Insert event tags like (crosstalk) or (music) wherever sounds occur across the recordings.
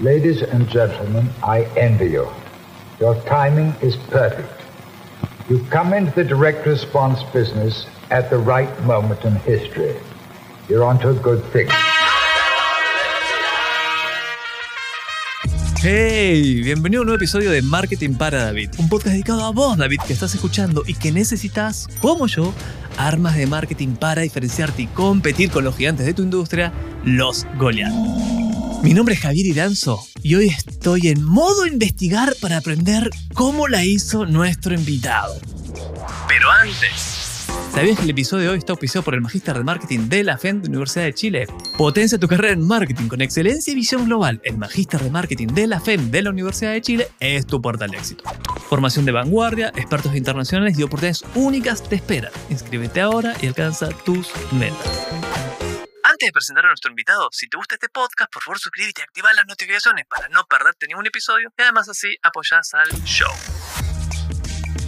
Ladies and gentlemen, I envy you. Your timing is perfect. You come into the direct response business at the right moment in history. You're onto a good thing. Hey, bienvenido a un nuevo episodio de Marketing para David, un podcast dedicado a vos, David, que estás escuchando y que necesitas, como yo, armas de marketing para diferenciarte y competir con los gigantes de tu industria, los Goliath. Mi nombre es Javier Iranzo y hoy estoy en modo investigar para aprender cómo la hizo nuestro invitado. Pero antes, ¿Sabías que el episodio de hoy está auspiciado por el Magíster de Marketing de la FEM de Universidad de Chile? Potencia tu carrera en marketing con excelencia y visión global. El Magíster de Marketing de la FEM de la Universidad de Chile es tu portal de éxito. Formación de vanguardia, expertos internacionales y oportunidades únicas te esperan. Inscríbete ahora y alcanza tus metas. Antes de presentar a nuestro invitado, si te gusta este podcast, por favor suscríbete y activa las notificaciones para no perderte ningún episodio y además así apoyás al show.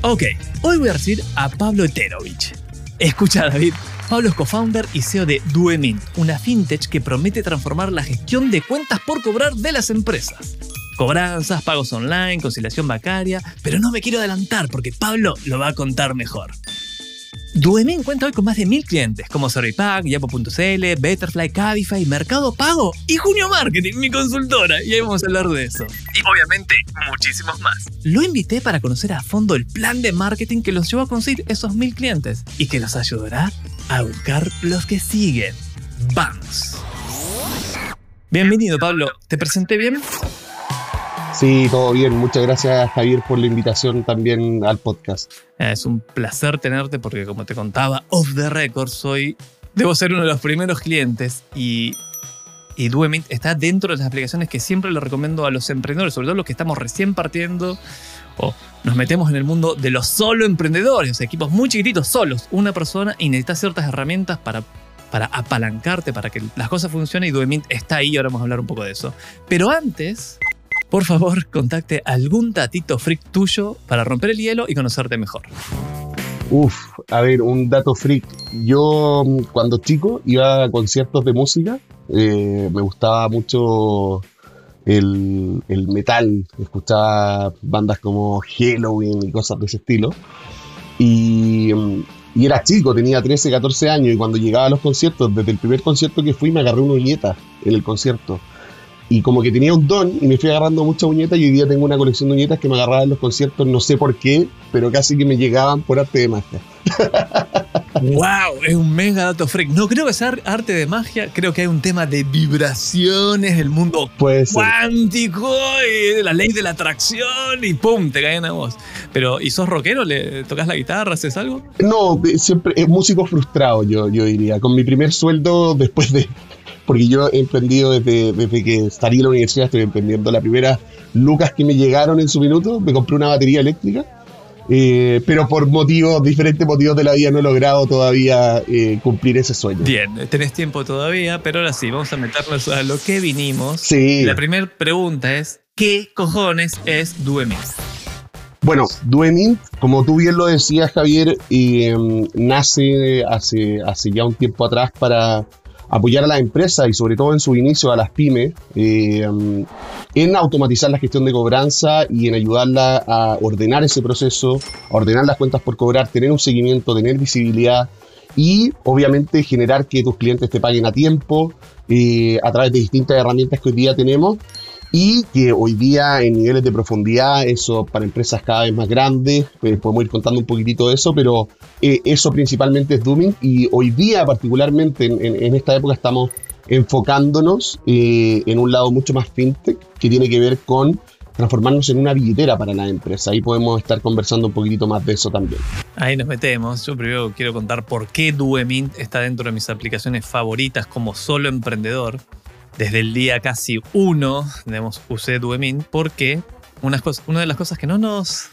Ok, hoy voy a recibir a Pablo Eterovich. Escucha, David. Pablo es co-founder y CEO de Duemint, una fintech que promete transformar la gestión de cuentas por cobrar de las empresas. Cobranzas, pagos online, conciliación bancaria, pero no me quiero adelantar porque Pablo lo va a contar mejor. Duemin cuenta hoy con más de mil clientes, como Servipack, Yapo.cl, Betterfly, Cabify, Mercado Pago y Junio Marketing, mi consultora, y ahí vamos a hablar de eso. Y obviamente, muchísimos más. Lo invité para conocer a fondo el plan de marketing que los llevó a conseguir esos mil clientes y que los ayudará a buscar los que siguen. ¡Vamos! Bienvenido, Pablo. ¿Te presenté bien? Sí, todo bien. Muchas gracias, Javier, por la invitación también al podcast. Es un placer tenerte porque, como te contaba, off the record, soy. Debo ser uno de los primeros clientes y. Y está dentro de las aplicaciones que siempre le recomiendo a los emprendedores, sobre todo los que estamos recién partiendo o nos metemos en el mundo de los solo emprendedores, equipos muy chiquititos, solos, una persona y necesitas ciertas herramientas para, para apalancarte, para que las cosas funcionen y Duemint está ahí, ahora vamos a hablar un poco de eso. Pero antes, por favor, contacte algún tatito freak tuyo para romper el hielo y conocerte mejor. Uf, a ver, un dato freak. Yo mm, cuando chico iba a conciertos de música, eh, me gustaba mucho el, metal, escuchaba bandas como Halloween y cosas de ese estilo. Y, mm, era chico, tenía 13, 14 años y cuando llegaba a los conciertos, desde el primer concierto que fui me agarré una uñeta en el concierto y como que tenía un don y me fui agarrando muchas uñetas y hoy día tengo una colección de uñetas que me agarraba en los conciertos, no sé por qué, pero casi que me llegaban por arte de magia. (laughs) ¡Wow! Es un mega dato freak. No creo que sea arte de magia, creo que hay un tema de vibraciones, el mundo cuántico y la ley de la atracción y ¡pum! te caen a vos. Pero, ¿y sos rockero? ¿Le tocas la guitarra? ¿Haces algo? No, siempre es músico frustrado, yo, yo diría. Con mi primer sueldo, después de porque yo he emprendido desde, desde que salí de la universidad, estoy emprendiendo. La primera lucas que me llegaron en su minuto, me compré una batería eléctrica, eh, pero por motivos, diferentes motivos de la vida no he logrado todavía eh, cumplir ese sueño. Bien, tenés tiempo todavía, pero ahora sí, vamos a meternos a lo que vinimos. Sí. La primera pregunta es, ¿qué cojones es Duemint? Bueno, Duemint, como tú bien lo decías, Javier, eh, nace hace, hace ya un tiempo atrás para apoyar a las empresas y sobre todo en su inicio a las pymes eh, en automatizar la gestión de cobranza y en ayudarla a ordenar ese proceso, a ordenar las cuentas por cobrar, tener un seguimiento, tener visibilidad y obviamente generar que tus clientes te paguen a tiempo eh, a través de distintas herramientas que hoy día tenemos y que hoy día en niveles de profundidad, eso para empresas cada vez más grandes, pues podemos ir contando un poquitito de eso, pero eh, eso principalmente es Dooming y hoy día particularmente en, esta época estamos enfocándonos eh, en un lado mucho más fintech que tiene que ver con transformarnos en una billetera para la empresa. Ahí podemos estar conversando un poquitito más de eso también. Ahí nos metemos. Yo primero quiero contar por qué Duemint está dentro de mis aplicaciones favoritas como solo emprendedor desde el día casi uno, digamos, usé Duemin porque una, de las cosas que no nos,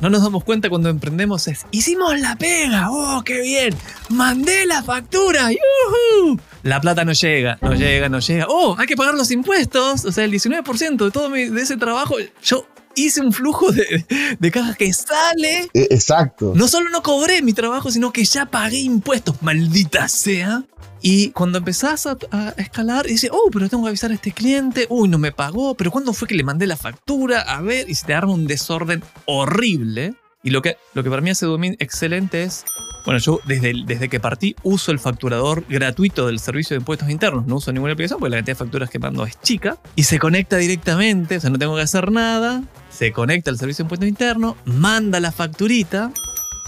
no, nos damos cuenta cuando emprendemos es, hicimos la pega, oh, qué bien, mandé la factura, ¡yuhu! La plata no llega, no llega, no llega, oh, hay que pagar los impuestos, o sea, el 19% de todo de ese trabajo, yo hice un flujo de, de cajas que sale. Eh, exacto. No solo no cobré mi trabajo, sino que ya pagué impuestos, maldita sea. Y cuando empezás a, a escalar, dices, oh, pero tengo que avisar a este cliente, uy, no me pagó, pero ¿cuándo fue que le mandé la factura? A ver, y se te arma un desorden horrible. Y lo que, lo que para mí hace Domin excelente es, bueno, yo desde, desde que partí uso el facturador gratuito del servicio de impuestos internos, no uso ninguna aplicación porque la cantidad de facturas que mando es chica, y se conecta directamente, o sea, no tengo que hacer nada, se conecta al servicio de impuestos internos, manda la facturita,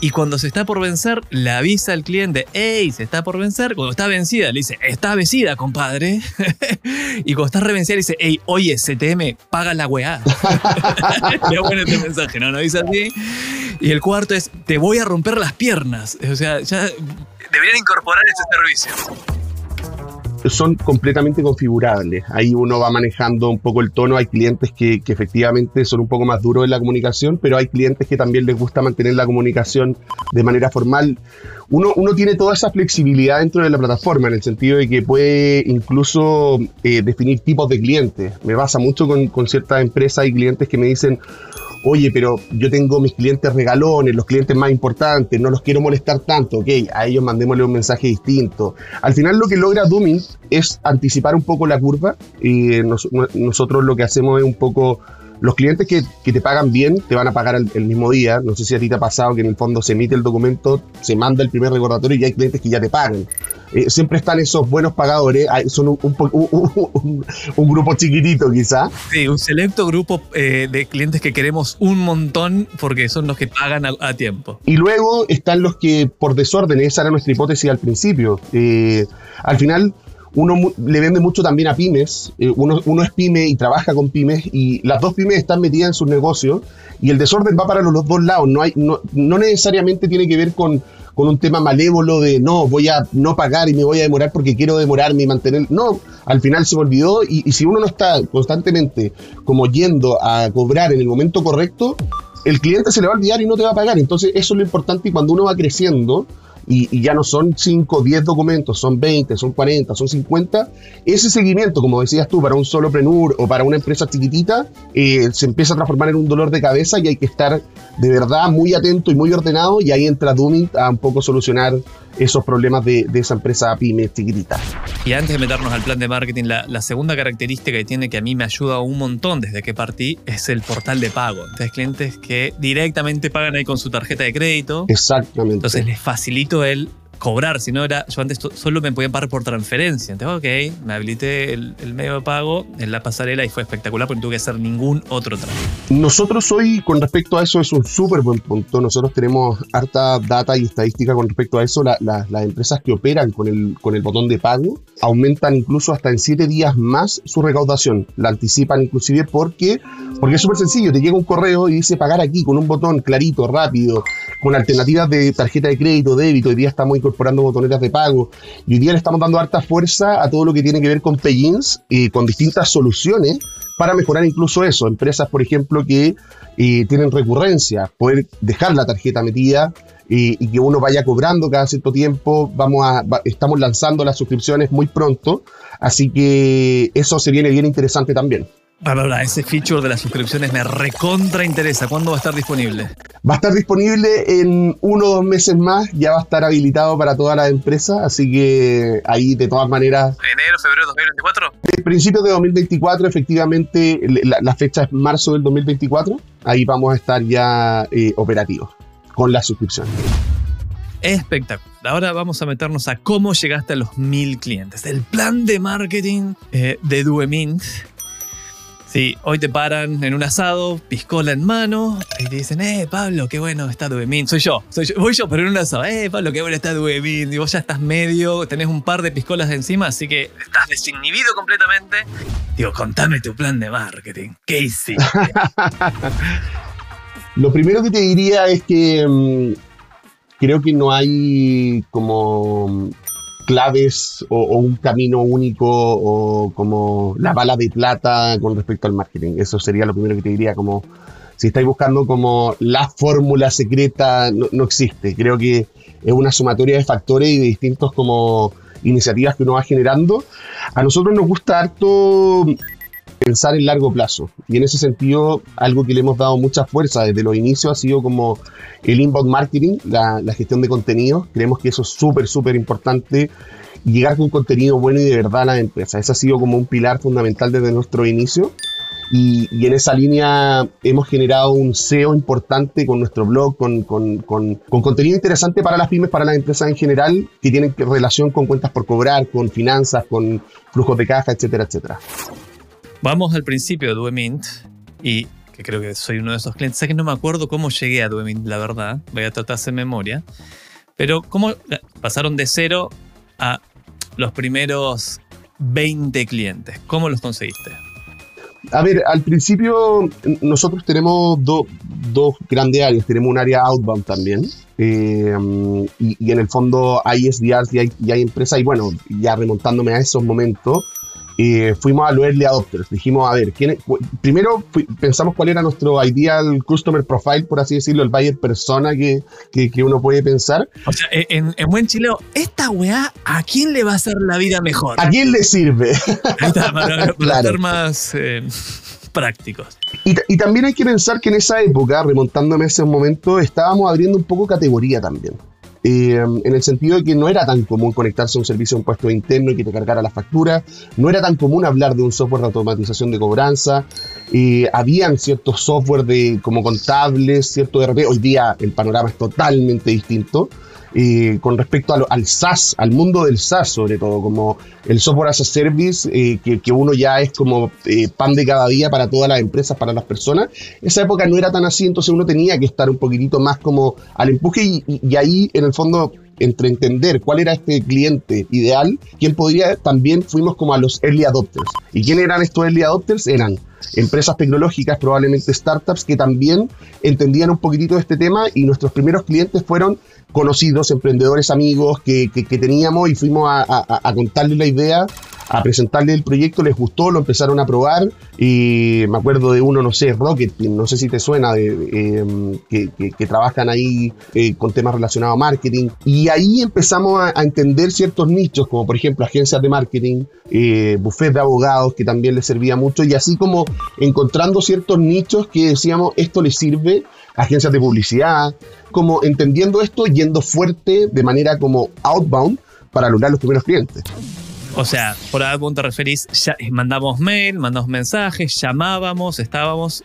y cuando se está por vencer, le avisa al cliente, hey, se está por vencer. Cuando está vencida, le dice, está vencida, compadre. (laughs) y cuando está revencida, le dice, hey, oye, CTM, paga la weá. (laughs) Le bueno este mensaje, ¿no? No dice así. Y el cuarto es, te voy a romper las piernas. O sea, ya deberían incorporar ese servicio son completamente configurables. Ahí uno va manejando un poco el tono. Hay clientes que, efectivamente son un poco más duros en la comunicación, pero hay clientes que también les gusta mantener la comunicación de manera formal. Uno, uno tiene toda esa flexibilidad dentro de la plataforma, en el sentido de que puede incluso eh, definir tipos de clientes. Me pasa mucho con, con ciertas empresas y clientes que me dicen, oye, pero yo tengo mis clientes regalones, los clientes más importantes, no los quiero molestar tanto, ok, a ellos mandémosle un mensaje distinto. Al final lo que logra Dooming es anticipar un poco la curva y nosotros lo que hacemos es un poco los clientes que, que, te pagan bien te van a pagar el, el, mismo día. No sé si a ti te ha pasado que en el fondo se emite el documento, se manda el primer recordatorio y hay clientes que ya te pagan. Eh, siempre están esos buenos pagadores, son un, un, un, un grupo chiquitito quizá. Sí, un selecto grupo eh, de clientes que queremos un montón porque son los que pagan a, a, tiempo. Y luego están los que por desorden, esa era nuestra hipótesis al principio. Eh, al final uno le vende mucho también a pymes, eh, uno, es pyme y trabaja con pymes y las dos pymes están metidas en sus negocios y el desorden va para los, los dos lados, no, hay, no, no, necesariamente tiene que ver con, con, un tema malévolo de no, voy a no pagar y me voy a demorar porque quiero demorarme y mantener, no, al final se me olvidó y, y si uno no está constantemente como yendo a cobrar en el momento correcto, el cliente se le va a olvidar y no te va a pagar, entonces eso es lo importante y cuando uno va creciendo, y, y, ya no son 5, 10 documentos, son 20, son 40, son 50, ese seguimiento, como decías tú, para un solo prenur o para una empresa chiquitita, eh, se empieza a transformar en un dolor de cabeza y hay que estar de verdad muy atento y muy ordenado y ahí entra Dooming a un poco solucionar esos problemas de, de, esa empresa pyme chiquitita. Y antes de meternos al plan de marketing, la, la, segunda característica que tiene que a mí me ayuda un montón desde que partí es el portal de pago. Entonces, clientes que directamente pagan ahí con su tarjeta de crédito. Exactamente. Entonces, les facilito el cobrar, si no era, yo antes solo me podían pagar por transferencia. Entonces, ok, me habilité el, medio de pago en la pasarela y fue espectacular porque no tuve que hacer ningún otro trámite. Nosotros hoy, con respecto a eso, es un súper buen punto. Nosotros tenemos harta data y estadística con respecto a eso. La, la, las empresas que operan con el, con el botón de pago aumentan incluso hasta en 7 días más su recaudación. La anticipan inclusive porque, porque es súper sencillo. Te llega un correo y dice pagar aquí con un botón clarito, rápido, con alternativas de tarjeta de crédito, débito. Hoy día está muy incorporando botoneras de pago. Y hoy día le estamos dando harta fuerza a todo lo que tiene que ver con plugins y con distintas soluciones para mejorar incluso eso. Empresas, por ejemplo, que eh, tienen recurrencia, poder dejar la tarjeta metida y, y, que uno vaya cobrando cada cierto tiempo. Vamos a, estamos lanzando las suscripciones muy pronto, así que eso se viene bien interesante también. Ahora, ese feature de las suscripciones me recontra interesa. ¿Cuándo va a estar disponible? Va a estar disponible en uno o dos meses más. Ya va a estar habilitado para todas las empresas. Así que ahí, de todas maneras. ¿Enero, febrero de 2024? De principios de 2024, efectivamente, la, la, fecha es marzo del 2024. Ahí vamos a estar ya eh, operativos con la suscripción. Espectacular. Ahora vamos a meternos a cómo llegaste a los mil clientes. El plan de marketing eh, de Duemint Sí, hoy te paran en un asado, piscola en mano, y te dicen, eh, Pablo, qué bueno está Duemin. Soy yo, soy yo, voy yo, pero en un asado, eh, Pablo, qué bueno está Duemin. Y vos ya estás medio, tenés un par de piscolas encima, así que estás desinhibido completamente. Digo, contame tu plan de marketing. ¿Qué hiciste? (laughs) Lo primero que te diría es que mmm, creo que no hay como claves o, un camino único o como la bala de plata con respecto al marketing. Eso sería lo primero que te diría, como si estáis buscando como la fórmula secreta, no, no, existe. Creo que es una sumatoria de factores y de distintos como iniciativas que uno va generando. A nosotros nos gusta harto pensar en largo plazo. Y en ese sentido, algo que le hemos dado mucha fuerza desde los inicios ha sido como el inbound marketing, la, la gestión de contenidos. Creemos que eso es súper, súper importante llegar con contenido bueno y de verdad a la empresa. Ese ha sido como un pilar fundamental desde nuestro inicio. Y, y, en esa línea hemos generado un SEO importante con nuestro blog, con, con, con, con, contenido interesante para las pymes, para las empresas en general, que tienen relación con cuentas por cobrar, con finanzas, con flujos de caja, etcétera, etcétera. Vamos al principio de Duemint y que creo que soy uno de esos clientes. Sé que no me acuerdo cómo llegué a Duemint, la verdad. Voy a tratar de memoria. Pero cómo pasaron de cero a los primeros 20 clientes. ¿Cómo los conseguiste? A ver, al principio nosotros tenemos dos grandes áreas. Tenemos un área outbound también. Eh, y, y, en el fondo hay SDRs y hay, y hay empresas. Y bueno, ya remontándome a esos momentos, eh, fuimos a los early adopters. Dijimos, a ver, ¿quién primero pensamos cuál era nuestro ideal customer profile, por así decirlo, el buyer persona que, que, que uno puede pensar. O sea, en, en, buen chileo, esta weá, ¿a quién le va a hacer la vida mejor? ¿A quién le sirve? Ahí está, para, para (laughs) claro. ser más eh, prácticos. Y, y, también hay que pensar que en esa época, remontándome a ese momento, estábamos abriendo un poco categoría también. Eh, en el sentido de que no era tan común conectarse a un servicio de impuesto interno y que te cargara la factura, no era tan común hablar de un software de automatización de cobranza, eh, habían ciertos software de, como contables, cierto ERP, hoy día el panorama es totalmente distinto. Eh, con respecto lo, al SaaS, al mundo del SaaS sobre todo, como el software as a service, eh, que, que, uno ya es como eh, pan de cada día para todas las empresas, para las personas. Esa época no era tan así, entonces uno tenía que estar un poquitito más como al empuje y, y, y ahí en el fondo entre entender cuál era este cliente ideal, quién podría, también fuimos como a los early adopters. ¿Y quién eran estos early adopters? Eran empresas tecnológicas, probablemente startups, que también entendían un poquitito de este tema y nuestros primeros clientes fueron conocidos, emprendedores, amigos que, que, que teníamos y fuimos a, a, a contarles la idea a presentarle el proyecto, les gustó, lo empezaron a probar y me acuerdo de uno, no sé, Rocket no sé si te suena, de, eh, que, que, que, trabajan ahí eh, con temas relacionados a marketing. Y ahí empezamos a, a, entender ciertos nichos, como por ejemplo agencias de marketing, eh, de abogados, que también les servía mucho y así como encontrando ciertos nichos que decíamos, esto les sirve, agencias de publicidad, como entendiendo esto, yendo fuerte de manera como outbound para lograr los primeros clientes. O sea, por outbound te referís, ya, mandamos mail, mandamos mensajes, llamábamos, estábamos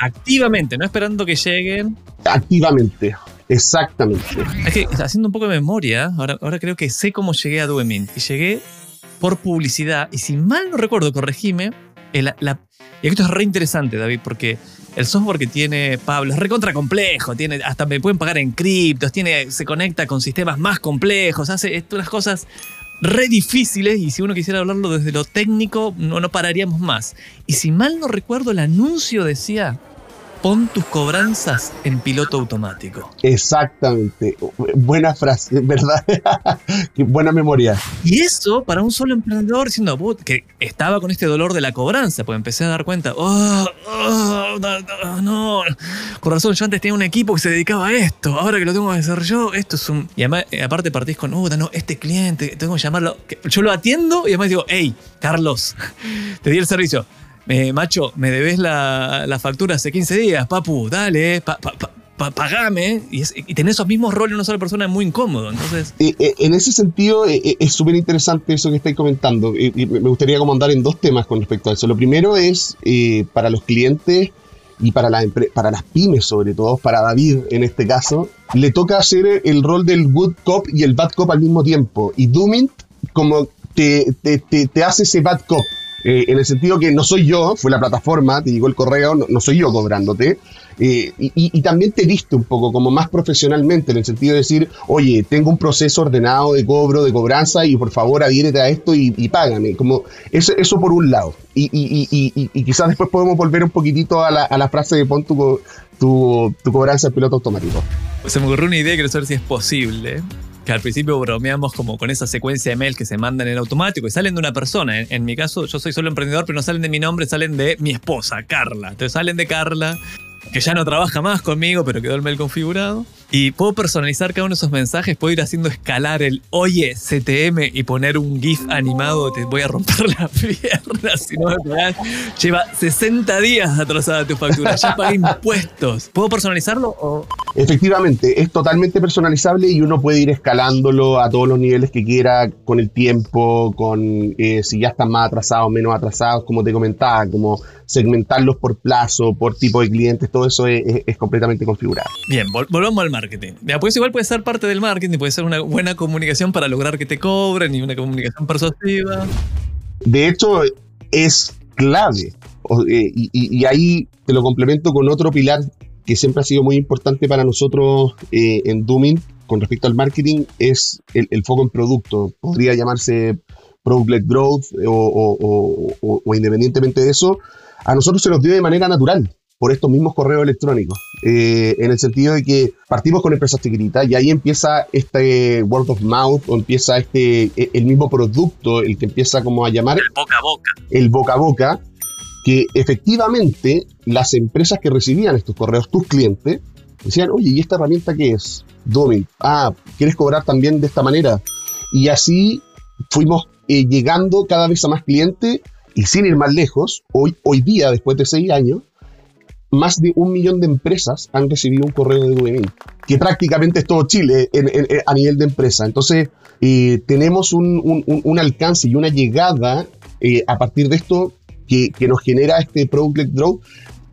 activamente, no esperando que lleguen. Activamente, exactamente. Es que haciendo un poco de memoria, ahora, ahora creo que sé cómo llegué a Duemint. Y llegué por publicidad, y si mal no recuerdo, corregime, el, la, y esto es re interesante, David, porque el software que tiene Pablo es recontra complejo, tiene, hasta me pueden pagar en criptos, tiene, se conecta con sistemas más complejos, hace unas cosas re difíciles y si uno quisiera hablarlo desde lo técnico no, no pararíamos más. Y si mal no recuerdo, el anuncio decía, pon tus cobranzas en piloto automático. Exactamente. Buena frase, (laughs) ¿verdad? Buena memoria. Y eso para un solo emprendedor diciendo que estaba con este dolor de la cobranza, pues empecé a dar cuenta, oh, oh, no, no, con razón, yo antes tenía un equipo que se dedicaba a esto, ahora que lo tengo que hacer yo, esto es un... Y además, aparte partís con, oh, no, este cliente, tengo que llamarlo, yo lo atiendo y además digo, hey, Carlos, (laughs) te di el servicio eh, macho, me debes la, la, factura hace 15 días, papu, dale, pa, pa, pa, pagame. Y, y, tener esos mismos roles en una sola persona es muy incómodo. Entonces... Eh, eh, en ese sentido, eh, es súper interesante eso que estáis comentando. y me gustaría como andar en dos temas con respecto a eso. Lo primero es para los clientes y para, la para las pymes sobre todo, para David en este caso, le toca hacer el rol del good cop y el bad cop al mismo tiempo. Y Doomint como te, te, te, te hace ese bad cop. Eh, en el sentido que no soy yo, fue la plataforma, te llegó el correo, no, soy yo cobrándote. Eh, y, también te viste un poco como más profesionalmente, en el sentido de decir, oye, tengo un proceso ordenado de cobro, de cobranza, y por favor adhiérete a esto y, págame. Como eso, eso por un lado. Y, y, quizás después podemos volver un poquitito a la, a la frase de pon tu, tu, tu cobranza en piloto automático. Se me ocurrió una idea, quiero saber si es posible que al principio bromeamos como con esa secuencia de mail que se mandan en automático y salen de una persona. En, en, mi caso, yo soy solo emprendedor, pero no salen de mi nombre, salen de mi esposa, Carla. Entonces salen de Carla, que ya no trabaja más conmigo, pero quedó el mail configurado. Y puedo personalizar cada uno de esos mensajes, puedo ir haciendo escalar el oye CTM y poner un GIF animado, te voy a romper la (laughs) pierna si no me pagas. Lleva 60 días atrasada tu factura, ya pagué (laughs) impuestos. ¿Puedo personalizarlo o...? Efectivamente, es totalmente personalizable y uno puede ir escalándolo a todos los niveles que quiera con el tiempo, con eh, si ya están más atrasados, menos atrasados, como te comentaba, como segmentarlos por plazo, por tipo de clientes, todo eso es, completamente configurado. Bien, volvamos al marketing. pues igual puede ser parte del marketing, puede ser una buena comunicación para lograr que te cobren y una comunicación persuasiva. De hecho, es clave. Eh, y, ahí te lo complemento con otro pilar que siempre ha sido muy importante para nosotros eh, en Dooming con respecto al marketing, es el, foco en producto. Podría llamarse Product-led Growth o independientemente de eso, a nosotros se nos dio de manera natural por estos mismos correos electrónicos, eh, en el sentido de que partimos con empresas chiquititas y ahí empieza este word of mouth o empieza este e, el mismo producto, el que empieza como a llamar el boca a boca, el boca a boca, que efectivamente las empresas que recibían estos correos, tus clientes, decían, oye, ¿y esta herramienta qué es? Domin, ah, ¿quieres cobrar también de esta manera? Y así fuimos eh, llegando cada vez a más clientes y sin ir más lejos, hoy, hoy día, después de seis años, más de un millón de empresas han recibido un correo de Duemin, que prácticamente es todo Chile a nivel de empresa. Entonces, eh, tenemos un, alcance y una llegada eh, a partir de esto que, nos genera este Product Led Growth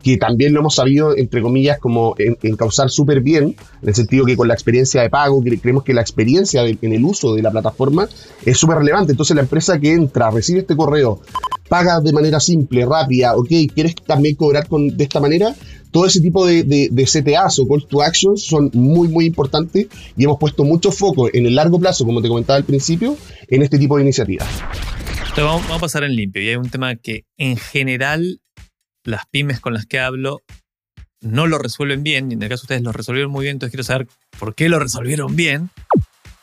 que también lo hemos sabido, entre comillas, como encauzar súper bien, en el sentido que con la experiencia de pago, creemos que la experiencia en el uso de la plataforma es súper relevante. Entonces la empresa que entra, recibe este correo, paga de manera simple, rápida, ok, quieres también cobrar con, de esta manera, todo ese tipo de, de, CTAs o call to actions son muy, muy importantes y hemos puesto mucho foco en el largo plazo, como te comentaba al principio, en este tipo de iniciativas. Vamos, vamos a pasar en limpio y hay un tema que en general las pymes con las que hablo no lo resuelven bien, y en el caso de ustedes lo resolvieron muy bien, entonces quiero saber por qué lo resolvieron bien,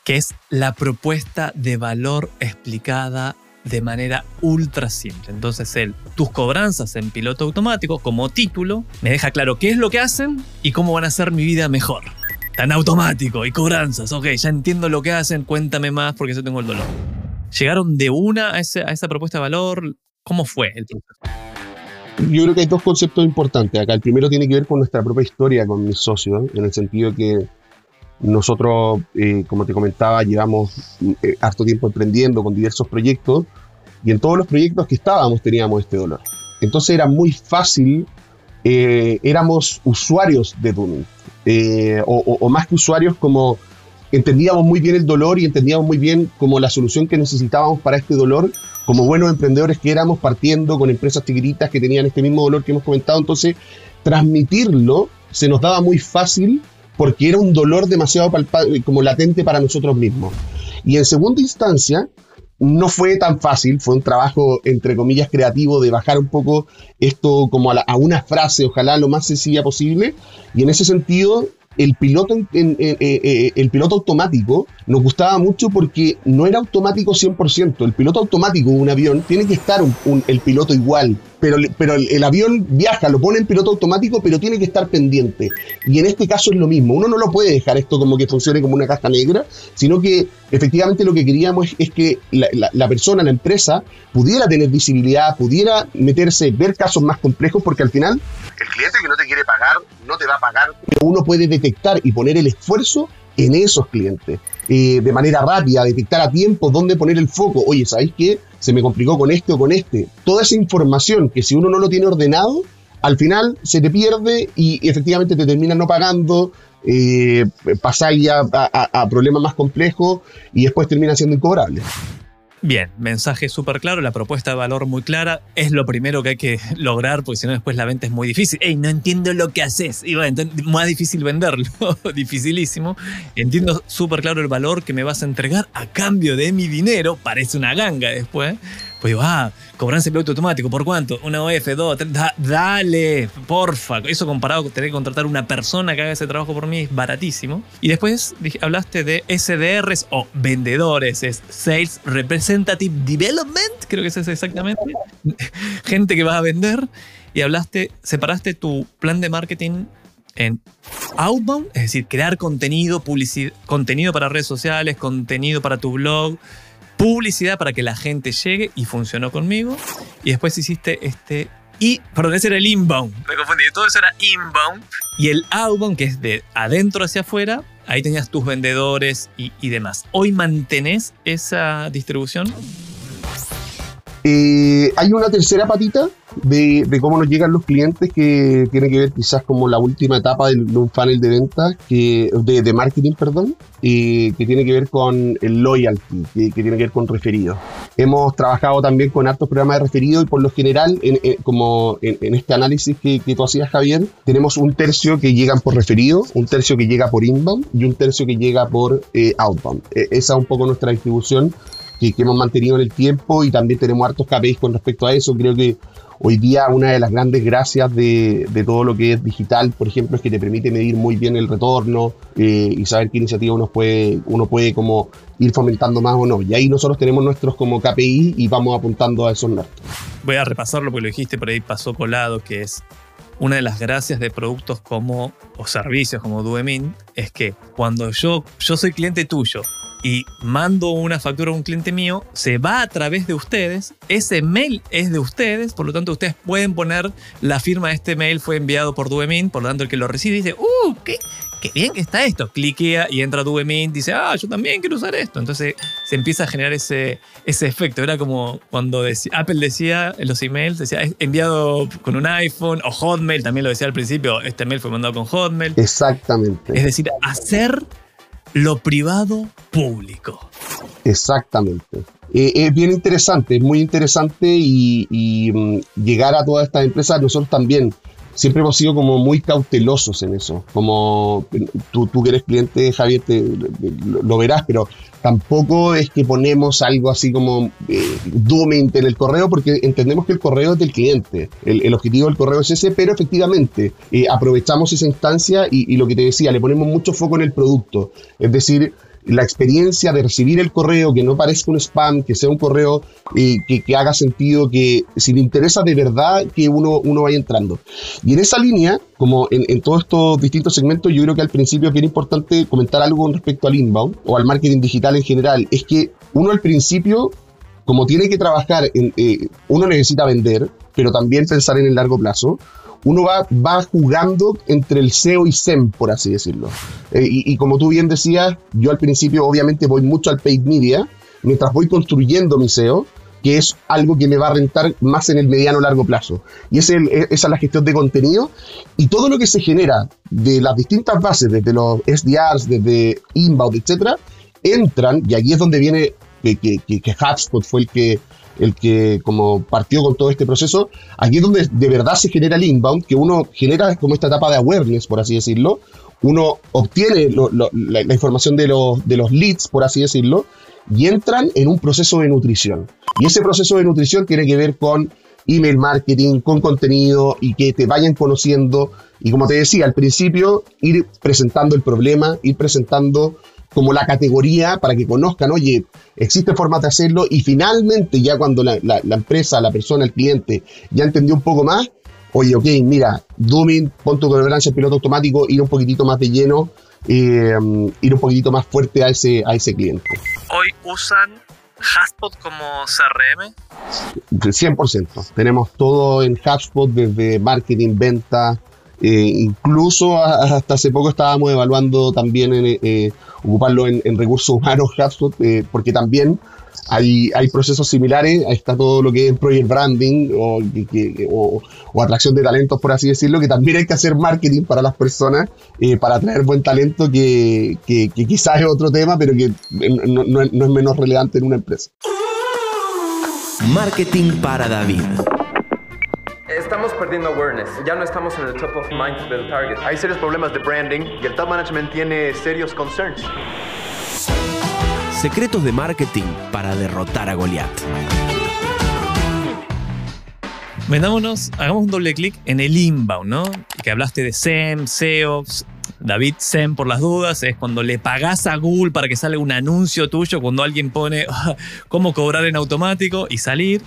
que es la propuesta de valor explicada de manera ultra simple. Entonces, el, tus cobranzas en piloto automático, como título, me deja claro qué es lo que hacen y cómo van a hacer mi vida mejor. Tan automático y cobranzas, ok, ya entiendo lo que hacen, cuéntame más porque yo tengo el dolor. ¿Llegaron de una a, a esa propuesta de valor? ¿Cómo fue el proceso? Yo creo que hay dos conceptos importantes acá. El primero tiene que ver con nuestra propia historia con mis socios, en el sentido que nosotros, eh, como te comentaba, llevamos eh, harto tiempo emprendiendo con diversos proyectos y en todos los proyectos que estábamos teníamos este dolor. Entonces era muy fácil, eh, éramos usuarios de Tuning, o, o, más que usuarios como entendíamos muy bien el dolor y entendíamos muy bien como la solución que necesitábamos para este dolor como buenos emprendedores que éramos, partiendo con empresas chiquititas que tenían este mismo dolor que hemos comentado, entonces transmitirlo se nos daba muy fácil porque era un dolor demasiado palpable, como latente para nosotros mismos. Y en segunda instancia, no fue tan fácil, fue un trabajo, entre comillas, creativo de bajar un poco esto como a una frase, ojalá lo más sencilla posible. Y en ese sentido, el piloto, en, eh, eh, el piloto automático nos gustaba mucho porque no era automático 100%. El piloto automático de un avión tiene que estar el piloto igual, pero, pero el, avión viaja, lo pone en piloto automático, pero tiene que estar pendiente. Y en este caso es lo mismo. Uno no lo puede dejar esto como que funcione como una caja negra, sino que efectivamente lo que queríamos es, que la, persona, la empresa, pudiera tener visibilidad, pudiera meterse, ver casos más complejos, porque al final el cliente que no te quiere pagar no te va a pagar. Pero uno puede detectar y poner el esfuerzo en esos clientes. Eh, de manera rápida, detectar a tiempo dónde poner el foco. Oye, ¿sabéis qué? Se me complicó con este o con este. Toda esa información que si uno no lo tiene ordenado, al final se te pierde y efectivamente te terminan no pagando, eh, pasáis a, a, problemas más complejos y después termina siendo incobrable. Bien, mensaje súper claro, la propuesta de valor muy clara, es lo primero que hay que (laughs) lograr porque si no después la venta es muy difícil. ¡Ey, no entiendo lo que haces! Y bueno, más difícil venderlo, (laughs) dificilísimo. Entiendo súper claro el valor que me vas a entregar a cambio de mi dinero, parece una ganga después. Pues digo, ah, cobranza de piloto automático, ¿por cuánto? Una OF, dos, tres, dale, porfa. Eso comparado con tener que contratar una persona que haga ese trabajo por mí es baratísimo. Y después hablaste de SDRs o vendedores, es Sales Representative Development, creo que es exactamente. (laughs) Gente que va a vender. Y hablaste, separaste tu plan de marketing en outbound, es decir, crear contenido, contenido para redes sociales, contenido para tu blog, publicidad para que la gente llegue y funcionó conmigo. Y después hiciste este y, perdón, ese era el inbound. Me confundí, todo eso era inbound. Y el outbound, que es de adentro hacia afuera, ahí tenías tus vendedores y, y demás. ¿Hoy mantenés esa distribución? Eh, hay una tercera patita de, cómo nos llegan los clientes que tiene que ver quizás como la última etapa de, un funnel de ventas, que, de, marketing, perdón, y que tiene que ver con el loyalty, que, tiene que ver con referidos. Hemos trabajado también con altos programas de referidos y por lo general, en, como en, este análisis que, tú hacías, Javier, tenemos un tercio que llegan por referido, un tercio que llega por inbound y un tercio que llega por eh, outbound. E, esa es un poco nuestra distribución que, hemos mantenido en el tiempo y también tenemos hartos KPIs con respecto a eso. Creo que hoy día una de las grandes gracias de, todo lo que es digital, por ejemplo, es que te permite medir muy bien el retorno eh, y saber qué iniciativa uno puede, uno puede como ir fomentando más o no. Y ahí nosotros tenemos nuestros como KPI y vamos apuntando a esos norte. Voy a repasarlo porque lo dijiste, por ahí pasó colado, que es una de las gracias de productos como o servicios como Duemin es que cuando yo, yo soy cliente tuyo y mando una factura a un cliente mío, se va a través de ustedes, ese mail es de ustedes, por lo tanto ustedes pueden poner la firma de este mail fue enviado por Duemin, por lo tanto el que lo recibe dice, ¡uh! ¿qué? qué bien que está esto. Cliquea y entra Duemin, dice, ah, yo también quiero usar esto. Entonces se empieza a generar ese, ese efecto. Era como cuando Apple decía en los emails, decía, enviado con un iPhone o Hotmail, también lo decía al principio, este mail fue mandado con Hotmail. Exactamente. Es decir, hacer lo privado público. Exactamente. Eh, es bien interesante, es muy interesante y, mm, llegar a todas estas empresas, nosotros también siempre hemos sido como muy cautelosos en eso. Como tú, tú que eres cliente, Javier, te, lo, verás, pero tampoco es que ponemos algo así como eh, en el correo, porque entendemos que el correo es del cliente. El, objetivo del correo es ese, pero efectivamente eh, aprovechamos esa instancia y, y lo que te decía, le ponemos mucho foco en el producto. Es decir, la experiencia de recibir el correo, que no parezca un spam, que sea un correo eh, que, haga sentido, que si le interesa de verdad que uno, uno vaya entrando. Y en esa línea, como en, todos estos distintos segmentos, yo creo que al principio es bien importante comentar algo con respecto al inbound o al marketing digital en general, es que uno al principio, como tiene que trabajar, en, eh, uno necesita vender, pero también pensar en el largo plazo uno va, va jugando entre el SEO y SEM, por así decirlo. Eh, y, como tú bien decías, yo al principio obviamente voy mucho al paid media, mientras voy construyendo mi SEO, que es algo que me va a rentar más en el mediano largo plazo. Y el, esa es la gestión de contenido. Y todo lo que se genera de las distintas bases, desde los SDRs, desde inbound, etcétera, entran, y aquí es donde viene que, que, que HubSpot fue el que el que como partió con todo este proceso, aquí es donde de verdad se genera el inbound, que uno genera como esta etapa de awareness, por así decirlo, uno obtiene la, información de los, de los leads, por así decirlo, y entran en un proceso de nutrición. Y ese proceso de nutrición tiene que ver con email marketing, con contenido y que te vayan conociendo. Y como te decía, al principio, ir presentando el problema, ir presentando como la categoría para que conozcan, oye, existe forma de hacerlo y finalmente ya cuando la, empresa, la persona, el cliente ya entendió un poco más, oye, ok, mira, Dooming, pon tu tolerancia al piloto automático, ir un poquitito más de lleno, eh, ir un poquitito más fuerte a ese, a ese cliente. Hoy usan HubSpot como CRM? 100%. Tenemos todo en HubSpot desde marketing, venta, eh, incluso hasta hace poco estábamos evaluando también en, eh, ocuparlo en, recursos humanos, (laughs) eh, porque también hay, procesos similares, está todo lo que es project branding o, o, atracción de talentos, por así decirlo, que también hay que hacer marketing para las personas, para atraer buen talento, que, quizás es otro tema, pero que no, no es menos relevante en una empresa. Marketing para David. Estamos perdiendo awareness, ya no estamos en el top of mind del target. Hay serios problemas de branding y el top management tiene serios concerns. Secretos de marketing para derrotar a Goliath. Vendámonos, hagamos un doble clic en el inbound, ¿no? Que hablaste de SEM, SEO, David SEM por las dudas es cuando le pagás a Google para que salga un anuncio tuyo, cuando alguien pone (laughs) ah, cómo cobrar en automático y salir.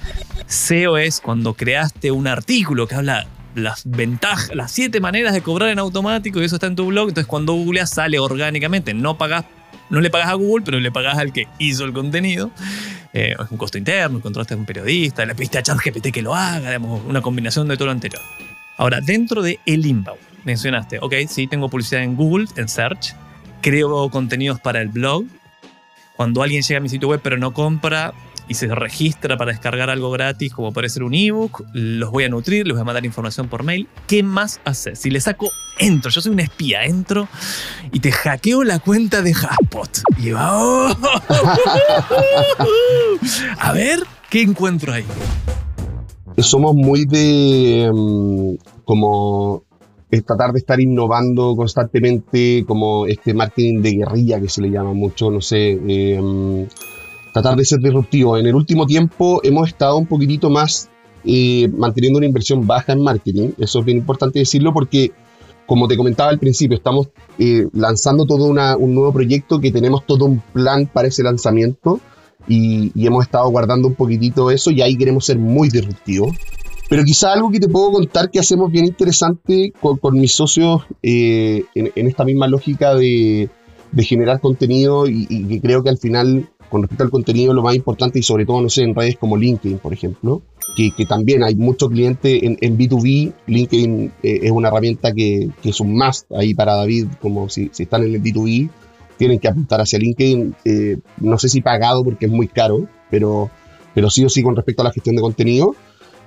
SEO es cuando creaste un artículo que habla las ventajas, las siete maneras de cobrar en automático y eso está en tu blog. Entonces cuando googleas sale orgánicamente. No pagas, no le pagas a Google, pero le pagas al que hizo el contenido. Eh, es un costo interno, contraste a un periodista, le pediste a ChatGPT que lo haga, digamos, una combinación de todo lo anterior. Ahora, dentro de el inbound, mencionaste, ok, sí, tengo publicidad en Google, en Search, creo contenidos para el blog. Cuando alguien llega a mi sitio web pero no compra, y se registra para descargar algo gratis, como puede ser un ebook, los voy a nutrir, les voy a mandar información por mail. ¿Qué más hacer? Si le saco, entro, yo soy un espía, entro y te hackeo la cuenta de Haspot. Y va, oh, (laughs) a ver, ¿qué encuentro ahí? Somos muy de mm, como tratar de estar innovando constantemente, como este marketing de guerrilla que se le llama mucho, no sé, eh, tratar de ser disruptivo. En el último tiempo hemos estado un poquitito más eh, manteniendo una inversión baja en marketing. Eso es bien importante decirlo porque, como te comentaba al principio, estamos eh, lanzando todo un nuevo proyecto que tenemos todo un plan para ese lanzamiento y, hemos estado guardando un poquitito eso y ahí queremos ser muy disruptivos. Pero quizá algo que te puedo contar que hacemos bien interesante con, mis socios eh, en, esta misma lógica de, generar contenido y, que creo que al final con respecto al contenido, lo más importante y sobre todo, no sé, en redes como LinkedIn, por ejemplo, que, que también hay muchos clientes en, en B2B. LinkedIn eh, es una herramienta que, que, es un must ahí para David, como si, si están en el B2B, tienen que apuntar hacia LinkedIn. Eh, no sé si pagado porque es muy caro, pero, pero sí o sí con respecto a la gestión de contenido.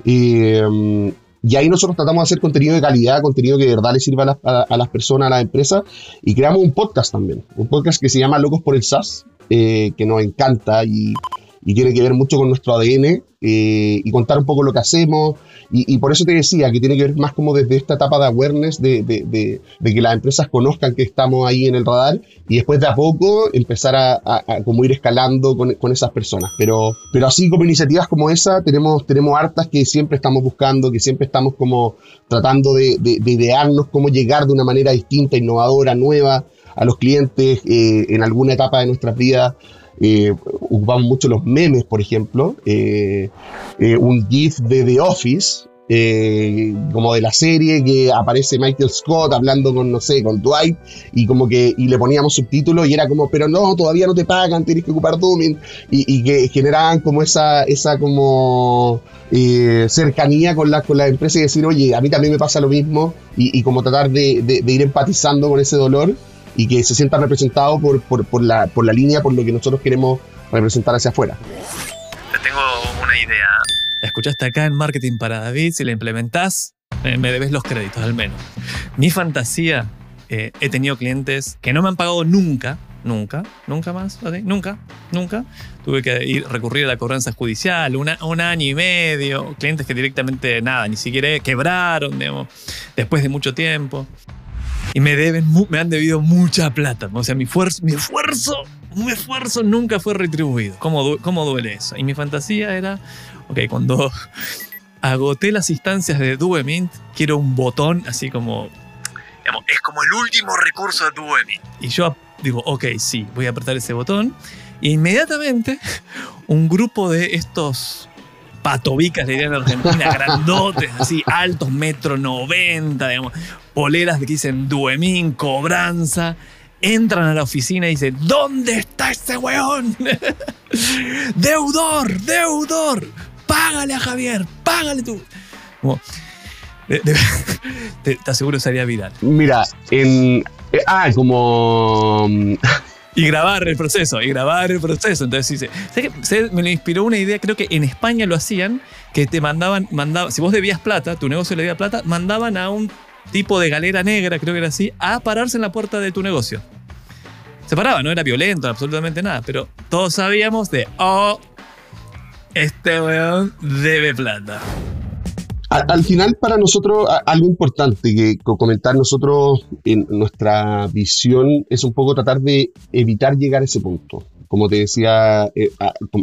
Eh, y ahí nosotros tratamos de hacer contenido de calidad, contenido que de verdad le sirva a, a, las personas, a las empresas. Y creamos un podcast también, un podcast que se llama Locos por el SaaS, eh, que nos encanta y, tiene que ver mucho con nuestro ADN eh, y contar un poco lo que hacemos. Y, por eso te decía que tiene que ver más como desde esta etapa de awareness, de, de, que las empresas conozcan que estamos ahí en el radar y después de a poco empezar a, como ir escalando con, con, esas personas. Pero, pero así como iniciativas como esa, tenemos, tenemos hartas que siempre estamos buscando, que siempre estamos como tratando de, idearnos cómo llegar de una manera distinta, innovadora, nueva a los clientes eh, en alguna etapa de nuestras vidas. Eh, ocupamos mucho los memes, por ejemplo. Eh, un GIF de The Office, como de la serie, que aparece Michael Scott hablando con, no sé, con Dwight, y como que y le poníamos subtítulos y era como, pero no, todavía no te pagan, tienes que ocupar Dooming, y, que generaban como esa, esa como cercanía con la, con la empresa y decir, oye, a mí también me pasa lo mismo, y, como tratar de ir empatizando con ese dolor y que se sienta representado por, por, por, la, por la línea, por lo que nosotros queremos representar hacia afuera. Tengo una idea. La escuchaste acá en Marketing para David, si la implementás, eh, me debes los créditos al menos. Mi fantasía, eh, he tenido clientes que no me han pagado nunca, nunca, nunca más, nunca, nunca. Tuve que ir recurrir a la cobranza judicial, un año y medio, clientes que directamente nada, ni siquiera quebraron, digamos, después de mucho tiempo y me deben, me han debido mucha plata. O sea, mi, mi esfuerzo, mi esfuerzo nunca fue retribuido. ¿Cómo, ¿Cómo duele eso? Y mi fantasía era, ok, cuando (laughs) agoté las instancias de Duemint, quiero un botón así como, es como el último recurso de Duemint. Y yo digo, ok, sí, voy a apretar ese botón. E inmediatamente (laughs) un grupo de estos patobicas, dirían en Argentina, (laughs) grandotes, así, altos, metro noventa, digamos, poleras que dicen Duemín, cobranza. Entran a la oficina y dicen, ¿dónde está ese weón? (laughs) deudor, deudor, págale a Javier, págale tú. (laughs) te, aseguro que sería viral. Mira, en... Eh, ah, como (laughs) y grabar el proceso, y grabar el proceso. Entonces dice, me lo inspiró una idea, creo que en España lo hacían, que te mandaban, mandaban, si vos debías plata, tu negocio le debía plata, mandaban a un tipo de galera negra, creo que era así, a pararse en la puerta de tu negocio. Se paraba, no era violento, absolutamente nada, pero todos sabíamos de, oh, este weón debe plata. Al, final, para nosotros, algo importante que comentar nosotros en nuestra visión es un poco tratar de evitar llegar a ese punto. Como te decía eh,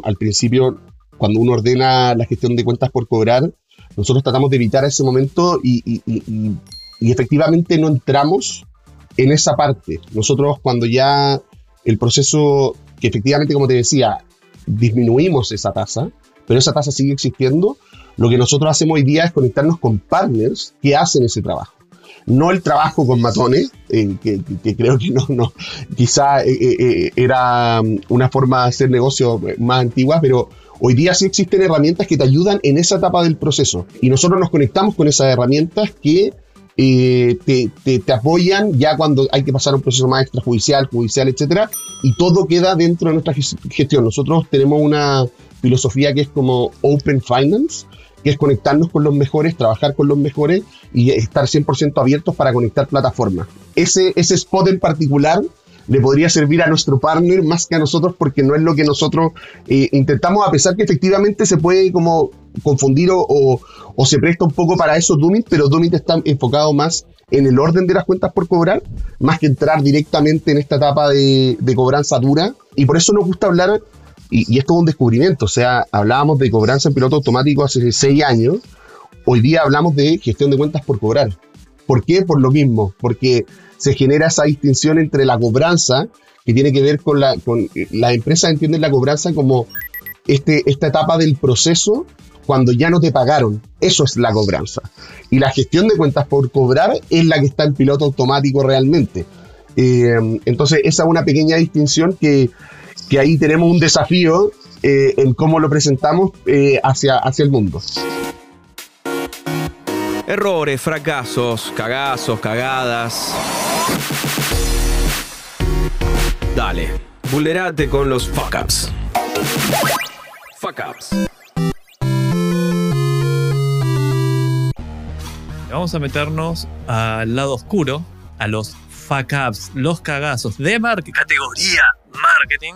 al principio, cuando uno ordena la gestión de cuentas por cobrar, nosotros tratamos de evitar ese momento y, y efectivamente no entramos en esa parte. Nosotros cuando ya el proceso, que efectivamente, como te decía, disminuimos esa tasa, pero esa tasa sigue existiendo, Lo que nosotros hacemos hoy día es conectarnos con partners que hacen ese trabajo. No el trabajo con matones, eh, que, creo que no, no quizá eh, eh, era um, una forma de hacer negocio más antigua, pero hoy día sí existen herramientas que te ayudan en esa etapa del proceso. Y nosotros nos conectamos con esas herramientas que te, te, te, apoyan ya cuando hay que pasar un proceso más extrajudicial, judicial, etcétera, y todo queda dentro de nuestra gestión. Nosotros tenemos una filosofía que es como Open Finance, que es conectarnos con los mejores, trabajar con los mejores y estar 100% abiertos para conectar plataformas. Ese, ese spot en particular le podría servir a nuestro partner más que a nosotros porque no es lo que nosotros eh, intentamos, a pesar que efectivamente se puede como confundir o, se presta un poco para eso Dumit, pero Dumit está enfocado más en el orden de las cuentas por cobrar, más que entrar directamente en esta etapa de, cobranza dura. Y por eso nos gusta hablar y, esto es un descubrimiento, o sea, hablábamos de cobranza en piloto automático hace seis años, hoy día hablamos de gestión de cuentas por cobrar. ¿Por qué? Por lo mismo, porque se genera esa distinción entre la cobranza, que tiene que ver con la, con la empresa entiende la cobranza como este, esta etapa del proceso cuando ya no te pagaron. Eso es la cobranza. Y la gestión de cuentas por cobrar es la que está en piloto automático realmente. Eh, entonces, esa es una pequeña distinción que, que ahí tenemos un desafío eh, en cómo lo presentamos eh, hacia, hacia el mundo. Errores, fracasos, cagazos, cagadas. Dale, vulnerate con los fuck ups. Fuck ups. Vamos a meternos al lado oscuro, a los fuck ups, los cagazos de marketing. Categoría marketing.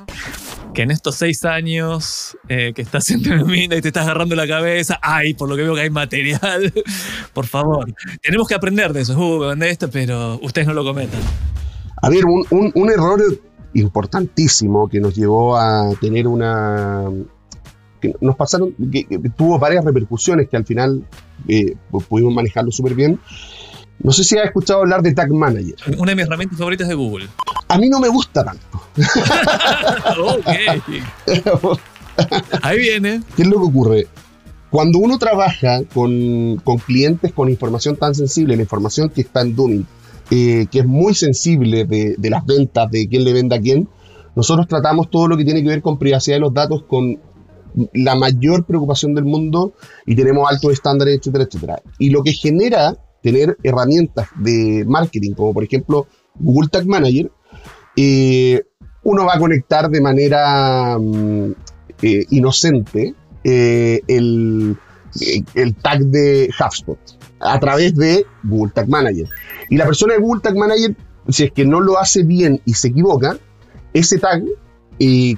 Que en estos seis años eh, que estás en mina y te estás agarrando la cabeza, ay, por lo que veo que hay material. (laughs) por favor, tenemos que aprender de eso. Uh, de esto, pero ustedes no lo cometan. A ver, un, un, error importantísimo que nos llevó a tener una que nos pasaron, que, tuvo varias repercusiones que al final eh, pudimos manejarlo súper bien, no sé si has escuchado hablar de Tag Manager. Una de mis herramientas favoritas de Google. A mí no me gusta tanto. (laughs) (laughs) Ahí viene. ¿Qué es lo que ocurre? Cuando uno trabaja con, clientes con información tan sensible, la información que está en Dooming, eh, que es muy sensible de, de, las ventas, de quién le vende a quién, nosotros tratamos todo lo que tiene que ver con privacidad de los datos con la mayor preocupación del mundo y tenemos altos estándares, etcétera, etcétera. Y lo que genera tener herramientas de marketing, como por ejemplo Google Tag Manager, eh, uno va a conectar de manera mm, eh, inocente eh, el, el, tag de HubSpot a través de Google Tag Manager. Y la persona de Google Tag Manager, si es que no lo hace bien y se equivoca, ese tag